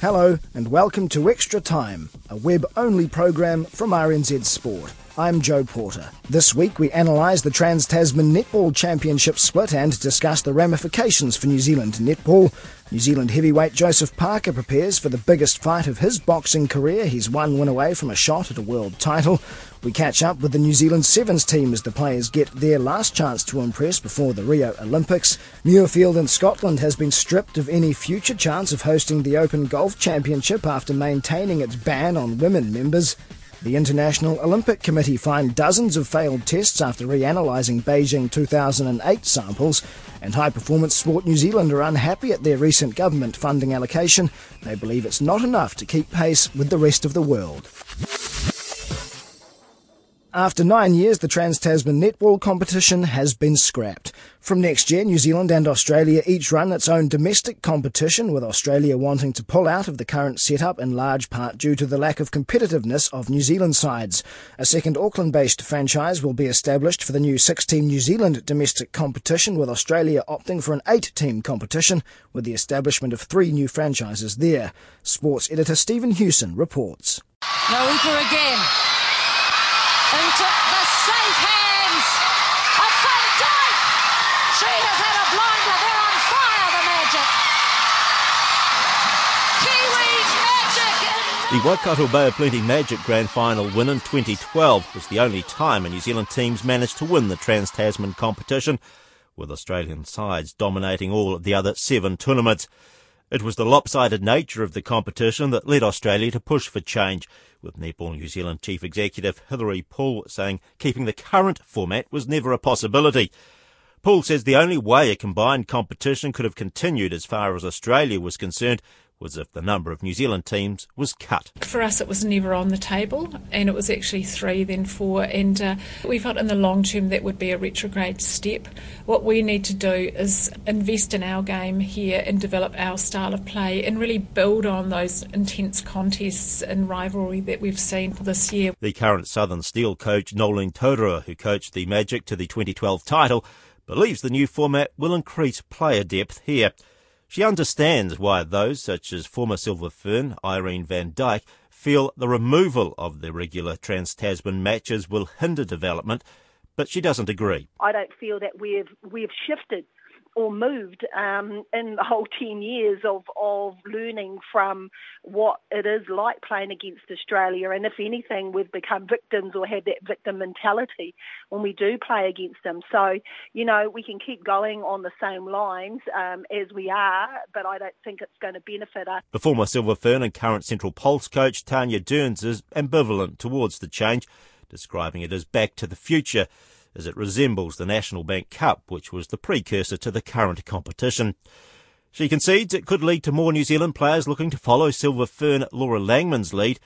Hello, and welcome to Extra Time, a web only program from RNZ Sport. I'm Joe Porter. This week we analyse the Trans Tasman Netball Championship split and discuss the ramifications for New Zealand netball. New Zealand heavyweight Joseph Parker prepares for the biggest fight of his boxing career. He's one win away from a shot at a world title. We catch up with the New Zealand Sevens team as the players get their last chance to impress before the Rio Olympics. Muirfield in Scotland has been stripped of any future chance of hosting the Open Golf Championship after maintaining its ban on women members. The International Olympic Committee fined dozens of failed tests after reanalysing Beijing 2008 samples, and High Performance Sport New Zealand are unhappy at their recent government funding allocation. They believe it's not enough to keep pace with the rest of the world. After nine years, the Trans Tasman netball competition has been scrapped. From next year, New Zealand and Australia each run its own domestic competition, with Australia wanting to pull out of the current setup in large part due to the lack of competitiveness of New Zealand sides. A second Auckland based franchise will be established for the new 16 New Zealand domestic competition, with Australia opting for an eight team competition, with the establishment of three new franchises there. Sports editor Stephen Hewson reports. No Hooper again into the safe hands of Van Dyk. She has had a blinder. They're on fire, the Magic. Kiwi Magic. The Waikato Bay of Plenty Magic Grand Final win in 2012 was the only time a New Zealand teams managed to win the Trans Tasman competition, with Australian sides dominating all of the other seven tournaments. It was the lopsided nature of the competition that led Australia to push for change, with Netball New Zealand Chief Executive Hilary Poole saying keeping the current format was never a possibility. Poole says the only way a combined competition could have continued as far as Australia was concerned was if the number of New Zealand teams was cut. For us, it was never on the table, and it was actually three, then four, and uh, we felt in the long term that would be a retrograde step. What we need to do is invest in our game here and develop our style of play and really build on those intense contests and rivalry that we've seen this year. The current Southern Steel coach, Noeline Taurua, who coached the Magic to the 2012 title, believes the new format will increase player depth here. She understands why those, such as former Silver Fern Irene Van Dyk, feel the removal of the regular Trans Tasman matches will hinder development, but she doesn't agree. I don't feel that we've we've shifted or moved um, in the whole 10 years of, of learning from what it is like playing against Australia. And if anything, we've become victims or had that victim mentality when we do play against them. So, you know, we can keep going on the same lines um, as we are, but I don't think it's going to benefit us. The former Silver Fern and current Central Pulse coach Tanya Dearns is ambivalent towards the change, describing it as back to the future as it resembles the National Bank Cup, which was the precursor to the current competition. She concedes it could lead to more New Zealand players looking to follow Silver Fern Laura Langman's lead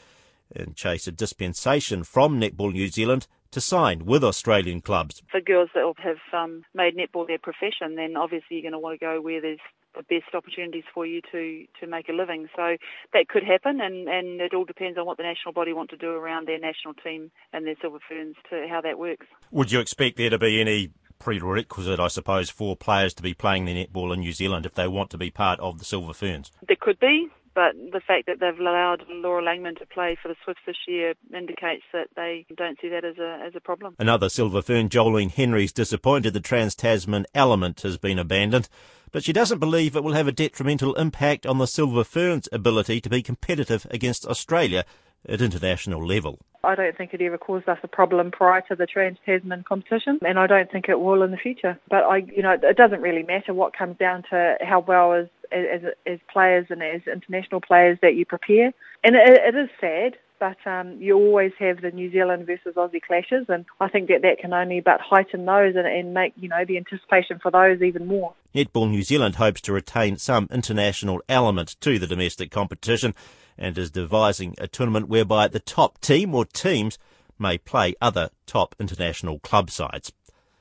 and chase a dispensation from Netball New Zealand to sign with Australian clubs. For girls that have um, made netball their profession, then obviously you're going to want to go where there's the best opportunities for you to, to make a living. So that could happen, and, and it all depends on what the national body want to do around their national team and their Silver Ferns to how that works. Would you expect there to be any prerequisite, I suppose, for players to be playing their netball in New Zealand if they want to be part of the Silver Ferns? There could be. But the fact that they've allowed Laura Langman to play for the Swifts this year indicates that they don't see that as a as a problem. Another Silver Fern, Joline Henry's disappointed the Trans Tasman element has been abandoned, but she doesn't believe it will have a detrimental impact on the Silver Fern's ability to be competitive against Australia at international level. I don't think it ever caused us a problem prior to the Trans Tasman competition, and I don't think it will in the future. But I, you know, it doesn't really matter what comes down to how well as as, as players and as international players that you prepare. And it, it is sad but um, you always have the New Zealand versus Aussie clashes, and I think that that can only but heighten those and, and make you know the anticipation for those even more. Netball New Zealand hopes to retain some international element to the domestic competition and is devising a tournament whereby the top team or teams may play other top international club sides.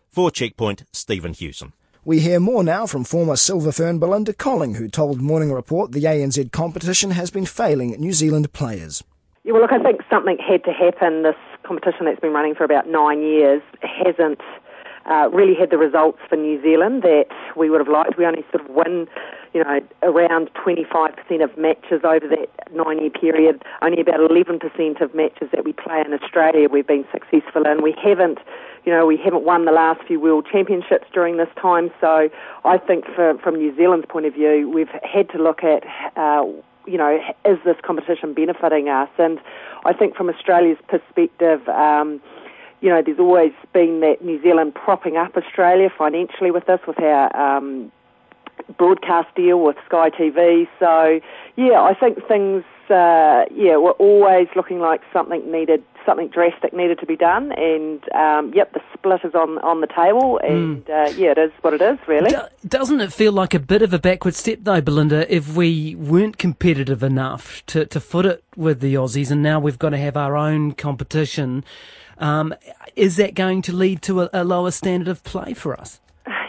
For Checkpoint, Stephen Hewson. We hear more now from former Silver Fern Belinda Colling, who told Morning Report the ANZ competition has been failing New Zealand players. Yeah, well, look, I think something had to happen. This competition that's been running for about nine years hasn't uh, really had the results for New Zealand that we would have liked. We only sort of win you know, around 25% of matches over that nine year period. Only about 11% of matches that we play in Australia we've been successful in. We haven't, you know, we haven't won the last few World Championships during this time. So I think for, from New Zealand's point of view, we've had to look at, uh, you know, is this competition benefiting us? And I think from Australia's perspective, um, you know, there's always been that New Zealand propping up Australia financially with this, with our um, broadcast deal with Sky TV. So, yeah, I think things, uh, yeah, were always looking like something needed, something drastic needed to be done. And, um, yep, the split is on, on the table. Hmm. And, mm. uh, yeah, it is what it is, really. Do- doesn't it feel like a bit of a backward step, though, Belinda, if we weren't competitive enough to, to foot it with the Aussies and now we've got to have our own competition? Um, is that going to lead to a, a lower standard of play for us?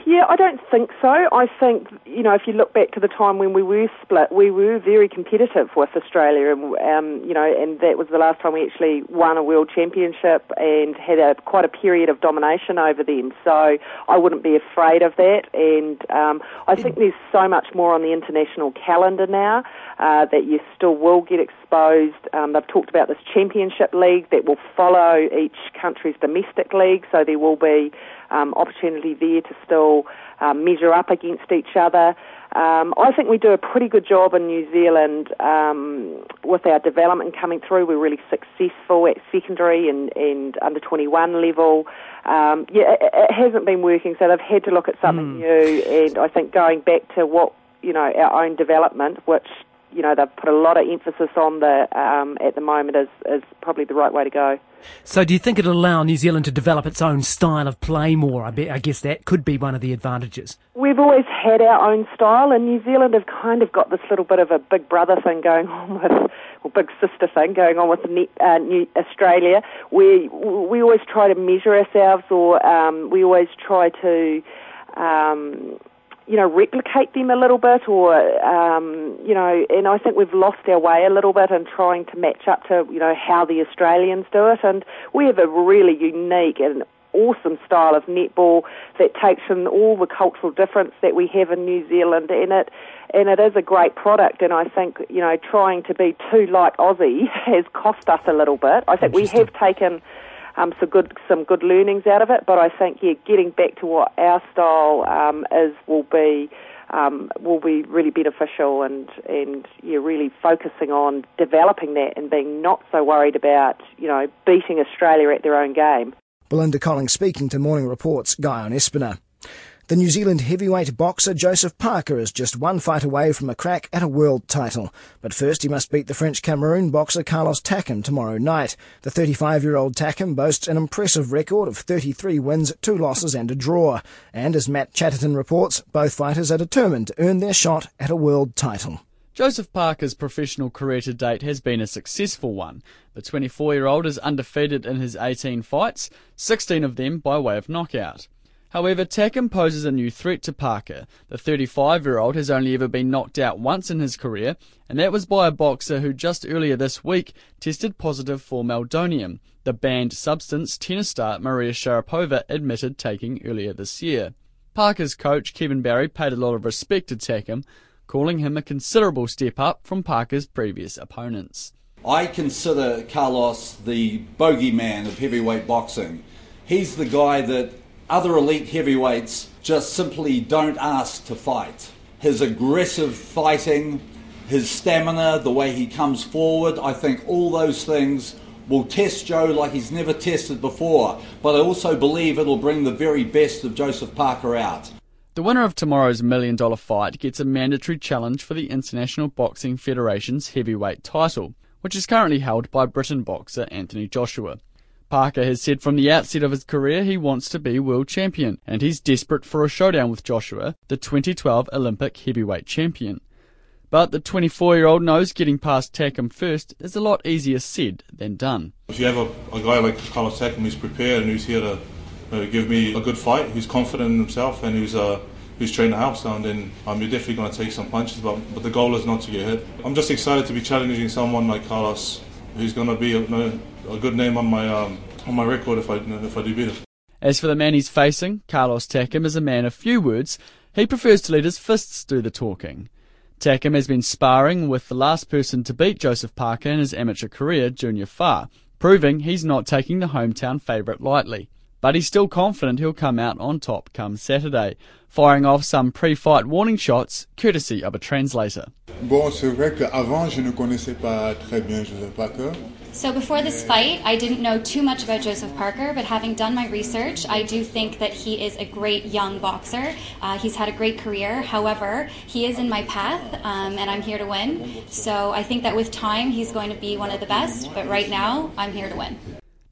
Yeah, I don't think so. I think, you know, if you look back to the time when we were split, we were very competitive with Australia, and, um, you know, and that was the last time we actually won a world championship and had a quite a period of domination over them. So I wouldn't be afraid of that, and um, I think there's so much more on the international calendar now uh, that you still will get exposed. Um, they've talked about this championship league that will follow each country's domestic league, so there will be um, opportunity there to still um, measure up against each other. Um, I think we do a pretty good job in New Zealand um, with our development coming through. We're really successful at secondary and, and under 21 level. Um, yeah, it, it, hasn't been working, so they've had to look at something mm. new. And I think going back to what you know our own development, which you know they've put a lot of emphasis on the um, at the moment is is probably the right way to go. So, do you think it'll allow New Zealand to develop its own style of play more? I, be, I guess that could be one of the advantages. We've always had our own style, and New Zealand have kind of got this little bit of a big brother thing going on with, or big sister thing going on with uh, New Australia. We we always try to measure ourselves, or um, we always try to. Um, you know, replicate them a little bit, or um, you know, and I think we've lost our way a little bit in trying to match up to you know how the Australians do it, and we have a really unique and awesome style of netball that takes in all the cultural difference that we have in New Zealand, and it and it is a great product. And I think you know trying to be too like Aussie has cost us a little bit. I think we have taken um, some good some good learnings out of it. But I think yeah, getting back to what our style um, is will be. Um, will be really beneficial and and yeah, really focusing on developing that and being not so worried about you know beating Australia at their own game. Belinda Colling speaking to Morning Report's Guyon Espiner. The New Zealand heavyweight boxer Joseph Parker is just one fight away from a crack at a world title. But first he must beat the French Cameroon boxer Carlos Takam tomorrow night. The 35-year-old Takam boasts an impressive record of 33 wins, 2 losses and a draw. And as Matt Chatterton reports, both fighters are determined to earn their shot at a world title. Joseph Parker's professional career to date has been a successful one. The 24 year old is undefeated in his 18 fights, 16 of them by way of knockout. However, Takam poses a new threat to Parker. The 35 year old has only ever been knocked out once in his career, and that was by a boxer who just earlier this week tested positive for meldonium, the banned substance tennis star Maria Sharapova admitted taking earlier this year. Parker's coach Kevin Barry paid a lot of respect to Takam, calling him a considerable step up from Parker's previous opponents. I consider Carlos the bogeyman of heavyweight boxing. He's the guy that other elite heavyweights just simply don't ask to fight. His aggressive fighting, his stamina, the way he comes forward, I think all those things will test Joe like he's never tested before. But I also believe it'll bring the very best of Joseph Parker out. The winner of tomorrow's million dollar fight gets a mandatory challenge for the International Boxing Federation's heavyweight title. which is currently held by Britain boxer Anthony Joshua. Parker has said from the outset of his career he wants to be world champion, and he's desperate for a showdown with Joshua, the 2012 Olympic heavyweight champion. But the 24 year old knows getting past Takam first is a lot easier said than done. If you have a, a guy like Carlos Takam who's prepared and who's here to uh, give me a good fight, who's confident in himself and who's uh, who's trained the house down, then um, you're definitely going to take some punches. But, but the goal is not to get hit. I'm just excited to be challenging someone like Carlos, who's going to be a, a good name on my um, on my record if I if I do him. As for the man he's facing, Carlos Takam is a man of few words. He prefers to let his fists do the talking. Takam has been sparring with the last person to beat Joseph Parker in his amateur career, Junior Fa, proving he's not taking the hometown favourite lightly. But he's still confident he'll come out on top come Saturday, firing off some pre-fight warning shots courtesy of a translator. Bon, c'est vrai qu'avant, je ne connaissais pas très bien Joseph Parker. So before this fight, I didn't know too much about Joseph Parker, but having done my research, I do think that he is a great young boxer. Uh, he's had a great career. However, he is in my path, um, and I'm here to win. So I think that with time, he's going to be one of the best. But right now, I'm here to win.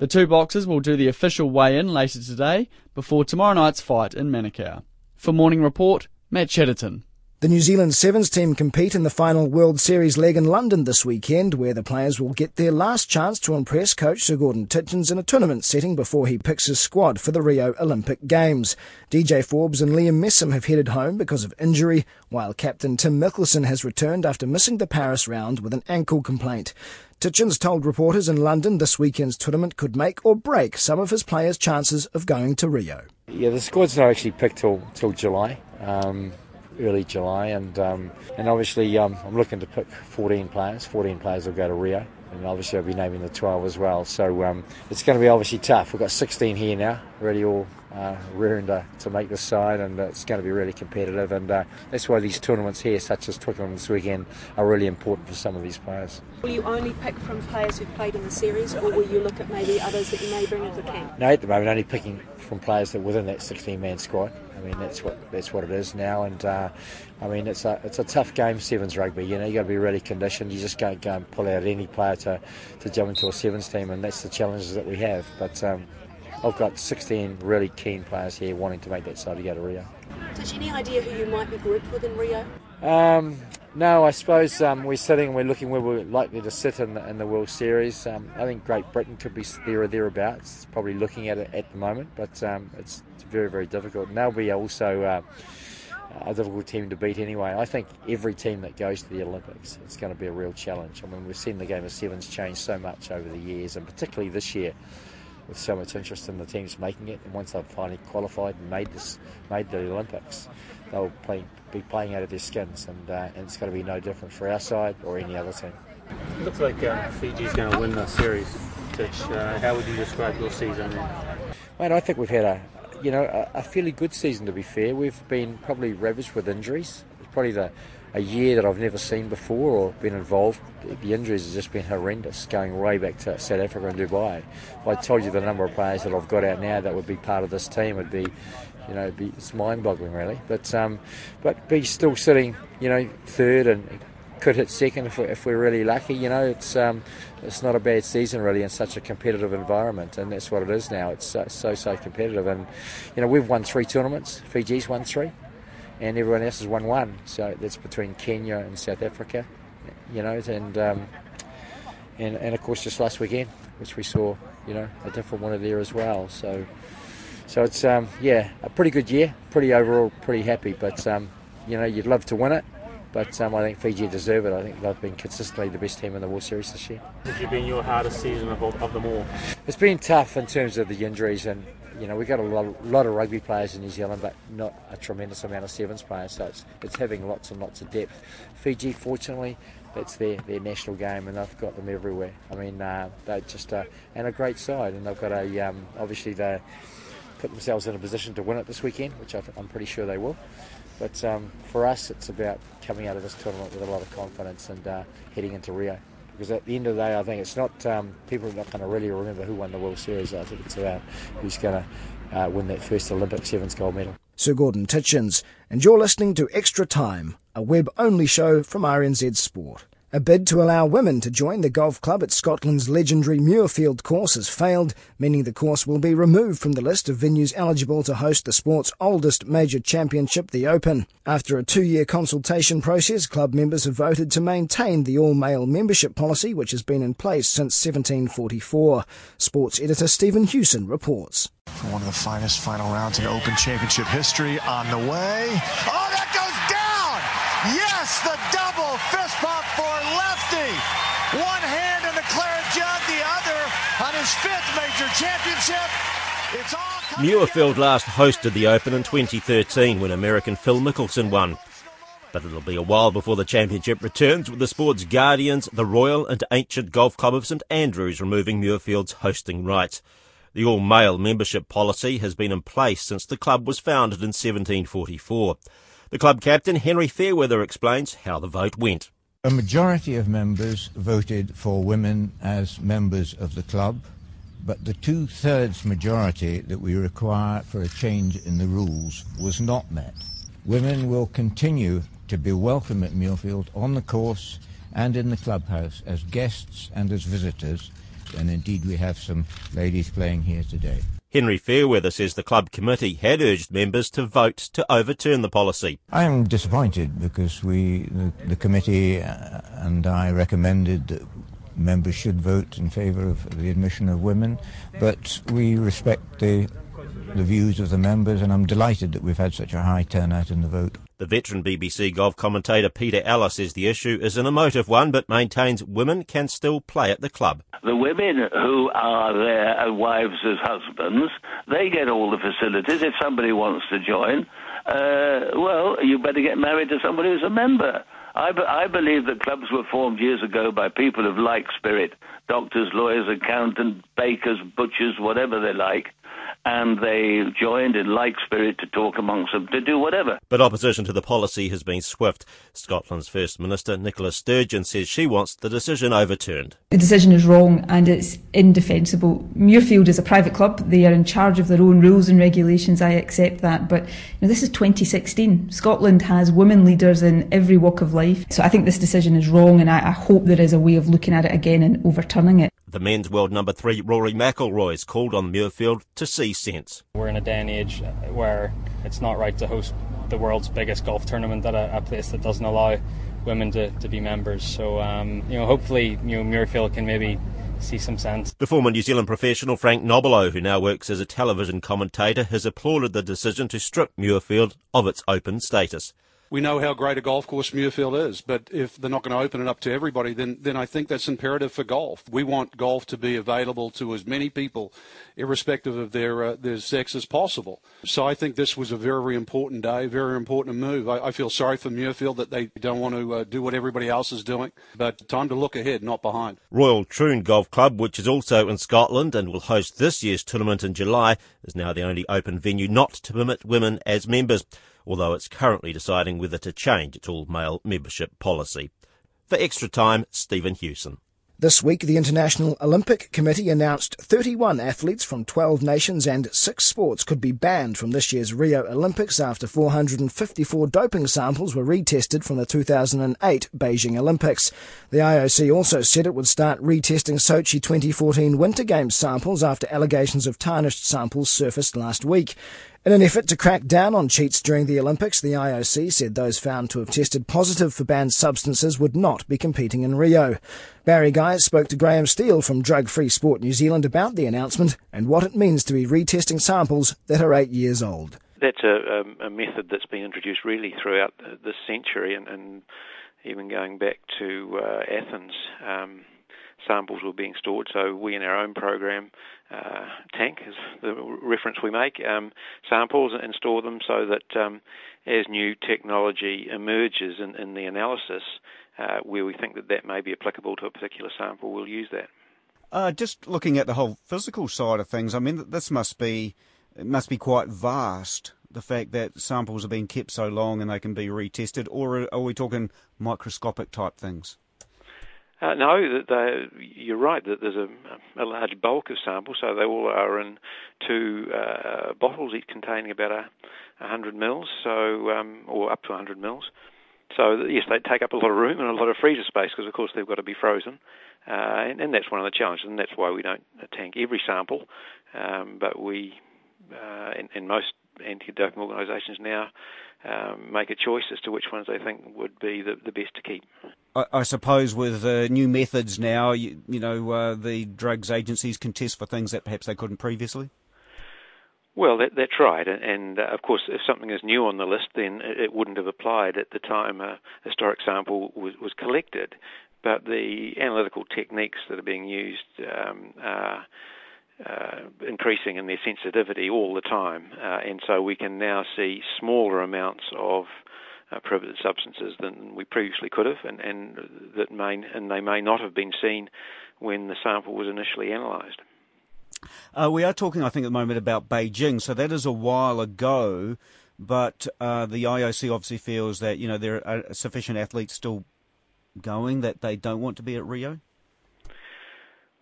The two boxers will do the official weigh-in later today before tomorrow night's fight in Manukau. For Morning Report, Matt Chatterton. The New Zealand Sevens team compete in the final World Series leg in London this weekend, where the players will get their last chance to impress coach Sir Gordon Tietjens in a tournament setting before he picks his squad for the Rio Olympic Games. DJ Forbes and Liam Messam have headed home because of injury, while captain Tim Mikkelson has returned after missing the Paris round with an ankle complaint. Tietjens told reporters in London this weekend's tournament could make or break some of his players' chances of going to Rio. Yeah, the squad's not actually picked till till July. Um, early July, and um, and obviously um, I'm looking to pick 14 players. 14 players will go to Rio, and obviously I'll be naming the 12 as well. So um, it's going to be obviously tough. We've got 16 here now, really all uh, rearing to, to make the side, and it's going to be really competitive. And uh, that's why these tournaments here, such as Twickenham this weekend, are really important for some of these players. Will you only pick from players who've played in the series, or will you look at maybe others that you may bring into the camp? No, at the moment, only picking from players that within that 16-man squad. I mean, that's what that's what it is now, and uh, I mean, it's a it's a tough game, sevens rugby. You know, you got to be really conditioned. You just can't go and pull out any player to, to jump into a sevens team, and that's the challenges that we have. But um, I've got 16 really keen players here wanting to make that side to go to Rio. Did you any idea who you might be grouped with in Rio? Um, no, I suppose um, we're sitting and we're looking where we're likely to sit in the, in the World Series. Um, I think Great Britain could be there or thereabouts, probably looking at it at the moment, but um, it's, it's, very, very difficult. And they'll be also uh, a difficult team to beat anyway. I think every team that goes to the Olympics, it's going to be a real challenge. I mean, we've seen the game of sevens change so much over the years, and particularly this year with so much interest in the teams making it. And once they've finally qualified and made this, made the Olympics, they'll play, be playing out of their skins, and, uh, and it's going to be no different for our side or any other team. It looks like uh, Fiji's going to win the series. Uh, how would you describe your season? Mate, I think we've had a, you know, a, a fairly good season. To be fair, we've been probably ravaged with injuries. It's probably the a year that I've never seen before or been involved. The injuries have just been horrendous, going way back to South Africa and Dubai. If I told you the number of players that I've got out now that would be part of this team, it'd be, you know, be, it's mind-boggling really. But um, but be still sitting, you know, third and could hit second if we're, if we're really lucky. You know, it's um, it's not a bad season really in such a competitive environment, and that's what it is now. It's so so, so competitive, and you know we've won three tournaments. Fiji's won three and everyone else has won one. So that's between Kenya and South Africa, you know, and um, and and of course just last weekend, which we saw, you know, a different winner there as well. So so it's um, yeah, a pretty good year, pretty overall, pretty happy. But um, you know, you'd love to win it. But um, I think Fiji deserve it. I think they've been consistently the best team in the World Series this year. Has it been your hardest season of, of them all? It's been tough in terms of the injuries and you know, we've got a lot, lot, of rugby players in New Zealand, but not a tremendous amount of sevens players. So it's, it's having lots and lots of depth. Fiji, fortunately, that's their, their national game, and they've got them everywhere. I mean, uh, they're just a, and a great side, and they've got a um, obviously they put themselves in a position to win it this weekend, which I am pretty sure they will. But um, for us, it's about coming out of this tournament with a lot of confidence and uh, heading into Rio because at the end of the day, I think it's not um, people are not going to really remember who won the World Series. I think it's about who's going to uh, win that first Olympic sevens gold medal. Sir Gordon Tietjens, and you're listening to Extra Time, a web-only show from RNZ Sport. A bid to allow women to join the golf club at Scotland's legendary Muirfield course has failed, meaning the course will be removed from the list of venues eligible to host the sport's oldest major championship, the Open. After a two-year consultation process, club members have voted to maintain the all-male membership policy, which has been in place since 1744. Sports editor Stephen Hewson reports. One of the finest final rounds in Open Championship history on the way. Oh! Yes, the double fist bump for Lefty. One hand in the claret jug, the other on his fifth major championship. It's all. Muirfield last hosted the Open in 2013 when American Phil Mickelson won. But it'll be a while before the championship returns with the sport's guardians, the Royal and Ancient Golf Club of St Andrews, removing Muirfield's hosting rights. The all-male membership policy has been in place since the club was founded in 1744. The club captain, Henry Fairweather, explains how the vote went. A majority of members voted for women as members of the club, but the two thirds majority that we require for a change in the rules was not met. Women will continue to be welcome at Muirfield on the course and in the clubhouse as guests and as visitors, and indeed we have some ladies playing here today. Henry Fairweather says the club committee had urged members to vote to overturn the policy. I am disappointed because we, the, the committee uh, and I recommended that members should vote in favour of the admission of women, but we respect the the views of the members, and I'm delighted that we've had such a high turnout in the vote. The veteran BBC golf commentator Peter Alliss says the issue is an emotive one, but maintains women can still play at the club. The women who are as wives as husbands, they get all the facilities. If somebody wants to join, uh, well, you better get married to somebody who's a member. I, be- I believe that clubs were formed years ago by people of like spirit doctors, lawyers, accountants, bakers, butchers, whatever they like and they joined in like spirit to talk amongst them to do whatever. But opposition to the policy has been swift. Scotland's First Minister Nicola Sturgeon says she wants the decision overturned. The decision is wrong and it's indefensible. Muirfield is a private club. They are in charge of their own rules and regulations. I accept that. But you know, this is 2016. Scotland has women leaders in every walk of life. So I think this decision is wrong and I, I hope there is a way of looking at it again and overturning it. The men's world number three, Rory McIlroy's called on Muirfield to see sense. We're in a day and age where it's not right to host the world's biggest golf tournament at a, a place that doesn't allow women to, to be members. So, um, you know, hopefully, you know, Muirfield can maybe see some sense. The former New Zealand professional Frank Nobilo, who now works as a television commentator, has applauded the decision to strip Muirfield of its open status we know how great a golf course Muirfield is, but if they're not going to open it up to everybody, then then I think that's imperative for golf. We want golf to be available to as many people, irrespective of their uh, their sex, as possible. So I think this was a very, important day, very important move. I, I feel sorry for Muirfield that they don't want to uh, do what everybody else is doing, but time to look ahead, not behind. Royal Troon Golf Club, which is also in Scotland and will host this year's tournament in July, is now the only open venue not to permit women as members although it's currently deciding whether to change its all-male membership policy. For Extra Time, Stephen Hewson. This week, the International Olympic Committee announced 31 athletes from 12 nations and 6 sports could be banned from this year's Rio Olympics after 454 doping samples were retested from the 2008 Beijing Olympics. The IOC also said it would start retesting Sochi 2014 Winter Games samples after allegations of tarnished samples surfaced last week. In an effort to crack down on cheats during the Olympics, the IOC said those found to have tested positive for banned substances would not be competing in Rio. Barry Guys spoke to Graeme Steel from Drug Free Sport New Zealand about the announcement and what it means to be retesting samples that are eight years old. That's a, a method that's been introduced really throughout this century and, and even going back to uh, Athens. Um, samples were being stored. So we in our own program, uh, tank is the reference we make, um, samples and store them so that um, as new technology emerges in, in the analysis, uh, where we think that that may be applicable to a particular sample, we'll use that. Uh, just looking at the whole physical side of things, I mean, this must be it must be quite vast. The fact that samples are being kept so long and they can be retested, or are we talking microscopic type things? Uh, no, you're right that there's a, a, large bulk of samples, so they all are in two uh, bottles, each containing about a, 100 mils, so um, or up to 100 mils. So yes, they take up a lot of room and a lot of freezer space because, of course, they've got to be frozen, uh, and, and, that's one of the challenges, and that's why we don't tank every sample, um, but we, uh, in, in, most anti-doping organisations now, um, make a choice as to which ones they think would be the, the best to keep. I, I suppose with uh, new methods now, you, you know, uh, the drugs agencies can test for things that perhaps they couldn't previously. Well, that, that's right, and uh, of course, if something is new on the list, then it wouldn't have applied at the time a historic sample was, was collected. But the analytical techniques that are being used um, are uh, increasing in their sensitivity all the time, uh, and so we can now see smaller amounts of uh, prohibited substances than we previously could have, and, and that may and they may not have been seen when the sample was initially analysed. Uh, we are talking, I think, at the moment about Beijing, so that is a while ago. But uh, the IOC obviously feels that you know there are sufficient athletes still going that they don't want to be at Rio.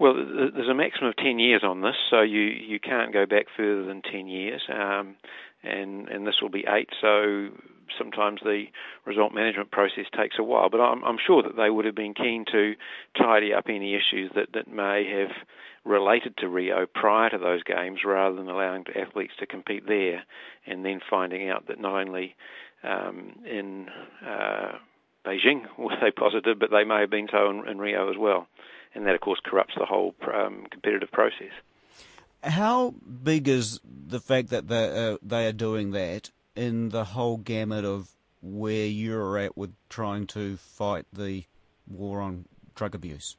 Well, there's a maximum of 10 years on this, so you, you can't go back further than 10 years, um, and, and this will be eight, so sometimes the result management process takes a while. But I'm, I'm sure that they would have been keen to tidy up any issues that, that may have related to Rio prior to those games rather than allowing athletes to compete there and then finding out that not only um, in uh, Beijing were they positive, but they may have been so in, in Rio as well and that of course corrupts the whole um, competitive process. How big is the fact that they, uh, they are doing that in the whole gamut of where you're at with trying to fight the war on drug abuse?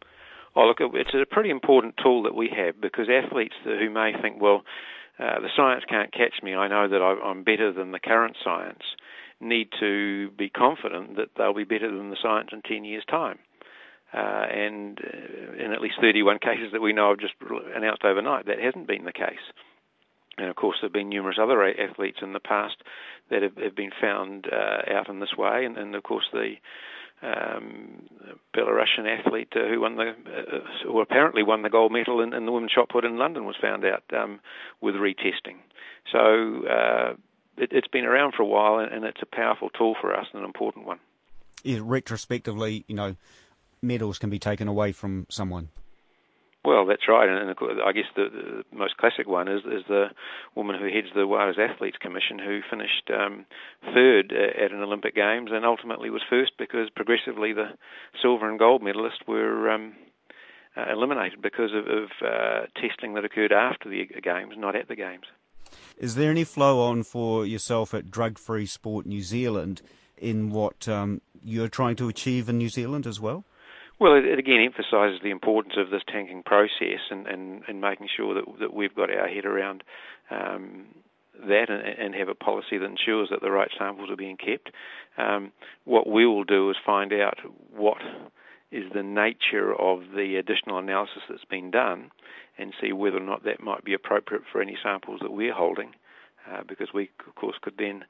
Oh, look, it's a pretty important tool that we have because athletes who may think, well, uh, the science can't catch me, I know that I'm better than the current science, need to be confident that they'll be better than the science in 10 years' time. Uh, and uh, in at least 31 cases that we know of just announced overnight, that hasn't been the case. And of course, there have been numerous other athletes in the past that have, have been found uh, out in this way, and, and of course the um, Belarusian athlete uh, who won the, uh, who apparently won the gold medal in, in, the women's shot put in London was found out um, with retesting. So uh, it, has been around for a while, and, and, it's a powerful tool for us and an important one. Yeah, retrospectively, you know, medals can be taken away from someone. Well, that's right, and, and I guess the, the, most classic one is, is the woman who heads the Wales Athletes Commission, who finished um, third at an Olympic Games and ultimately was first because progressively the silver and gold medalists were um, uh, eliminated because of, of uh, testing that occurred after the games, not at the games. Is there any flow on for yourself at Drug Free Sport New Zealand in what um, you're trying to achieve in New Zealand as well? Well, it, it, again emphasises the importance of this tanking process and, and, and making sure that, that we've got our head around um, that and, and, have a policy that ensures that the right samples are being kept. Um, what we will do is find out what is the nature of the additional analysis that's been done and see whether or not that might be appropriate for any samples that we're holding, uh, because we, of course, could then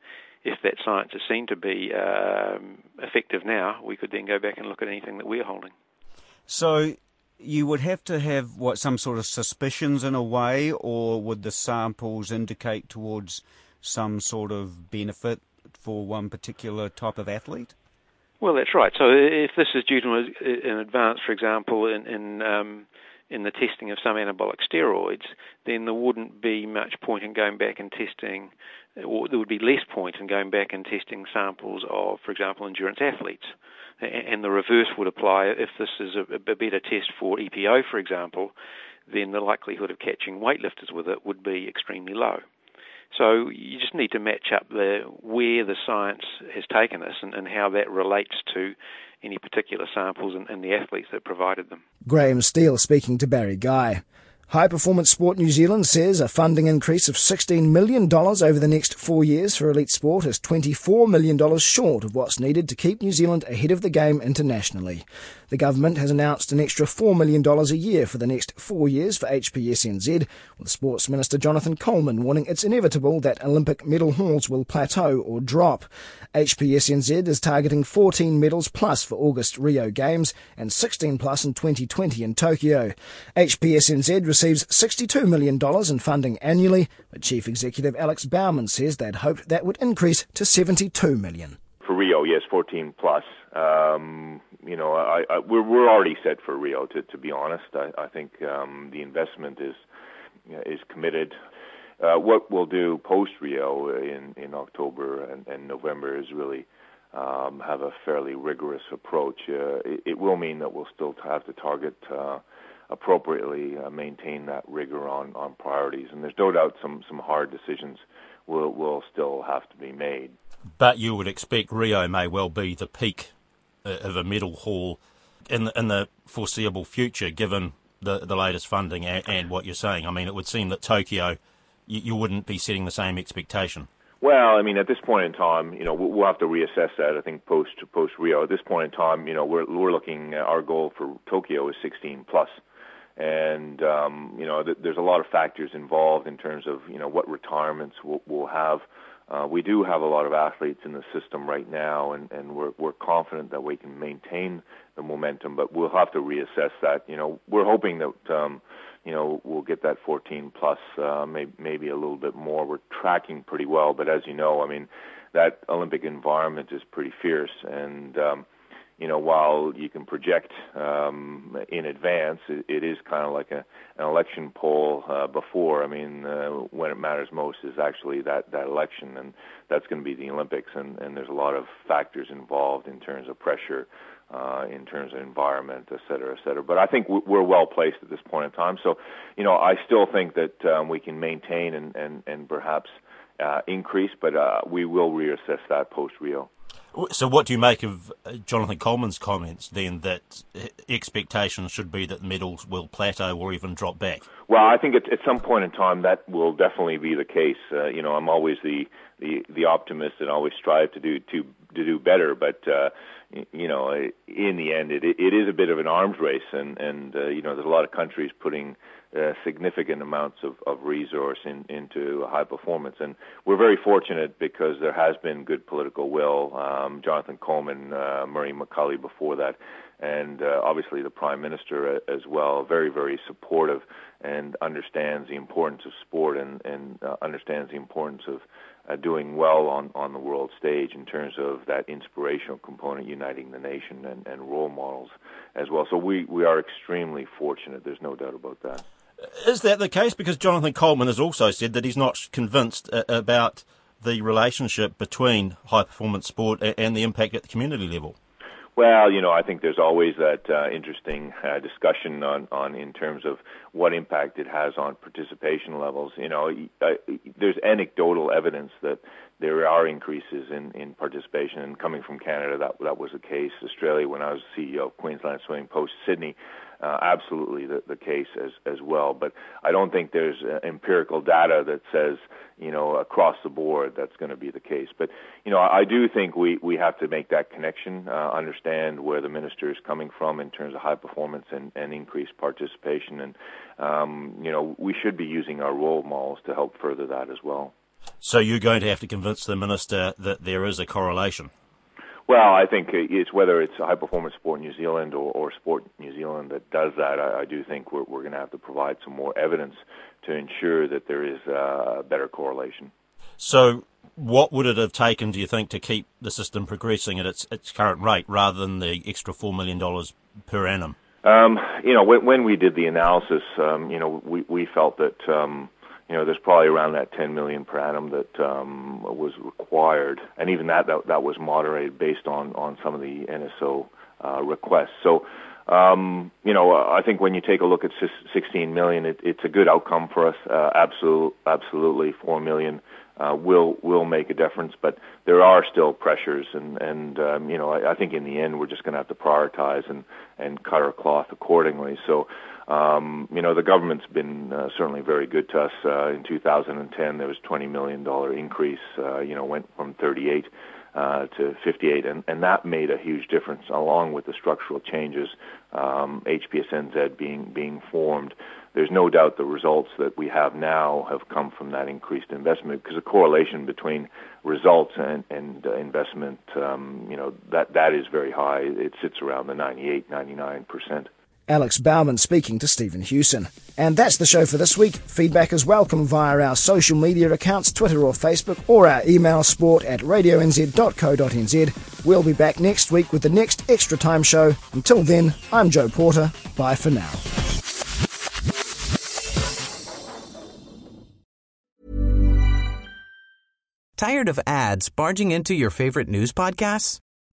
if that science is seen to be um, effective now, we could then go back and look at anything that we're holding. So you would have to have what some sort of suspicions in a way, or would the samples indicate towards some sort of benefit for one particular type of athlete? Well, that's right. So if this is due to an advance, for example, in, in um, in the testing of some anabolic steroids, then there wouldn't be much point in going back and testing, or there would be less point in going back and testing samples of, for example, endurance athletes. And the reverse would apply if this is a, better test for EPO, for example, then the likelihood of catching weightlifters with it would be extremely low. So you just need to match up the where the science has taken us and, and how that relates to any particular samples and, and the athletes that provided them. Graeme Steel speaking to Barry Guy. High Performance Sport New Zealand says a funding increase of $16 million over the next four years for elite sport is $24 million short of what's needed to keep New Zealand ahead of the game internationally. The government has announced an extra $4 million a year for the next four years for HPSNZ, with Sports Minister Jonathan Coleman warning it's inevitable that Olympic medal hauls will plateau or drop. HPSNZ is targeting 14 medals plus for August Rio Games and 16 plus in 2020 in Tokyo. HPSNZ receives $62 million in funding annually, but Chief Executive Alex Baumann says they'd hoped that would increase to 72 million. For Rio, yes, 14 plus. Um, you know, I, I, we're we're already set for Rio. To to be honest, I, I think um, the investment is is committed. Uh, what we'll do post Rio in in October and, and November is really um, have a fairly rigorous approach. Uh, it, it will mean that we'll still have to target. Uh, appropriately uh, maintain that rigor on, on priorities. And there's no doubt some, some hard decisions will will still have to be made. But you would expect Rio may well be the peak of a medal haul in the, in the foreseeable future, given the the latest funding and, and what you're saying. I mean, it would seem that Tokyo, you, you wouldn't be setting the same expectation. Well, I mean, at this point in time, you know, we'll have to reassess that. I think post post Rio. At this point in time, you know, we're we're looking. Our goal for Tokyo is 16 plus and um, you know th- there's a lot of factors involved in terms of you know what retirements we'll, we'll have. Uh, we do have a lot of athletes in the system right now, and, and we're, we're confident that we can maintain the momentum, but we'll have to reassess that. You know, we're hoping that um, you know we'll get that 14 plus, uh, maybe, maybe a little bit more. We're tracking pretty well, but as you know, I mean, that Olympic environment is pretty fierce, and um, you know, while you can project um, in advance, it, it is kind of like a, an election poll uh, before. I mean, uh, when it matters most is actually that, that election, and that's going to be the Olympics, and, and there's a lot of factors involved in terms of pressure, uh, in terms of environment, et cetera, et cetera. But I think we're well placed at this point in time. So, you know, I still think that um, we can maintain and, and, and perhaps uh, increase, but uh, we will reassess that post Rio. So, what do you make of uh, Jonathan Coleman's comments then that uh, expectations should be that medals will plateau or even drop back? Well, I think at, at some point in time that will definitely be the case. Uh, you know, I'm always the, the the optimist and always strive to do to to do better, but uh, you know, in the end, it it is a bit of an arms race, and and uh, you know, there's a lot of countries putting uh, significant amounts of, of resource in, into high performance. And we're very fortunate because there has been good political will. Um, Jonathan Coleman, uh, Murray McCully before that, and uh, obviously the Prime Minister as well, very, very supportive and understands the importance of sport and, and uh, understands the importance of uh, doing well on, on the world stage in terms of that inspirational component uniting the nation and, and role models as well. So we, we are extremely fortunate. There's no doubt about that. Is that the case? Because Jonathan Coleman has also said that he's not convinced uh, about the relationship between high performance sport and the impact at the community level. Well, you know, I think there's always that uh, interesting uh, discussion on, on in terms of what impact it has on participation levels. You know, uh, there's anecdotal evidence that there are increases in, in participation, and coming from Canada, that that was the case. Australia, when I was CEO of Queensland Swimming post Sydney, uh, absolutely the, the case as as well. But I don't think there's uh, empirical data that says you know across the board that's going to be the case. But you know I do think we we have to make that connection, uh, understand where the minister is coming from in terms of high performance and, and increased participation, and um, you know we should be using our role models to help further that as well. So you're going to have to convince the minister that there is a correlation. Well, I think it's whether it's High Performance Sport New Zealand or, or Sport New Zealand that does that. I, I do think we're, we're going to have to provide some more evidence to ensure that there is uh, a better correlation. So, what would it have taken, do you think, to keep the system progressing at its its current rate rather than the extra four million dollars per annum? Um, you know, when, when we did the analysis, um, you know, we we felt that. Um, you know, there's probably around that 10 million per annum that um, was required, and even that, that that was moderated based on on some of the NSO uh, requests. So, um, you know, I think when you take a look at 16 million, it, it's a good outcome for us. Uh, absolute, absolutely, four million uh, will will make a difference, but there are still pressures, and and um, you know, I, I think in the end we're just going to have to prioritize and and cut our cloth accordingly. So. Um, you know, the government's been uh, certainly very good to us. Uh, in 2010, there was $20 million increase. Uh, you know, went from 38 uh, to 58, and, and that made a huge difference, along with the structural changes, um, HPSNZ being being formed. There's no doubt the results that we have now have come from that increased investment because the correlation between results and, and uh, investment, um, you know, that that is very high. It sits around the 98, 99 percent. Alex Baumann speaking to Stephen Hewson. And that's the show for this week. Feedback is welcome via our social media accounts, Twitter or Facebook, or our email sport at radionz.co.nz. We'll be back next week with the next Extra Time show. Until then, I'm Joe Porter. Bye for now. Tired of ads barging into your favorite news podcasts?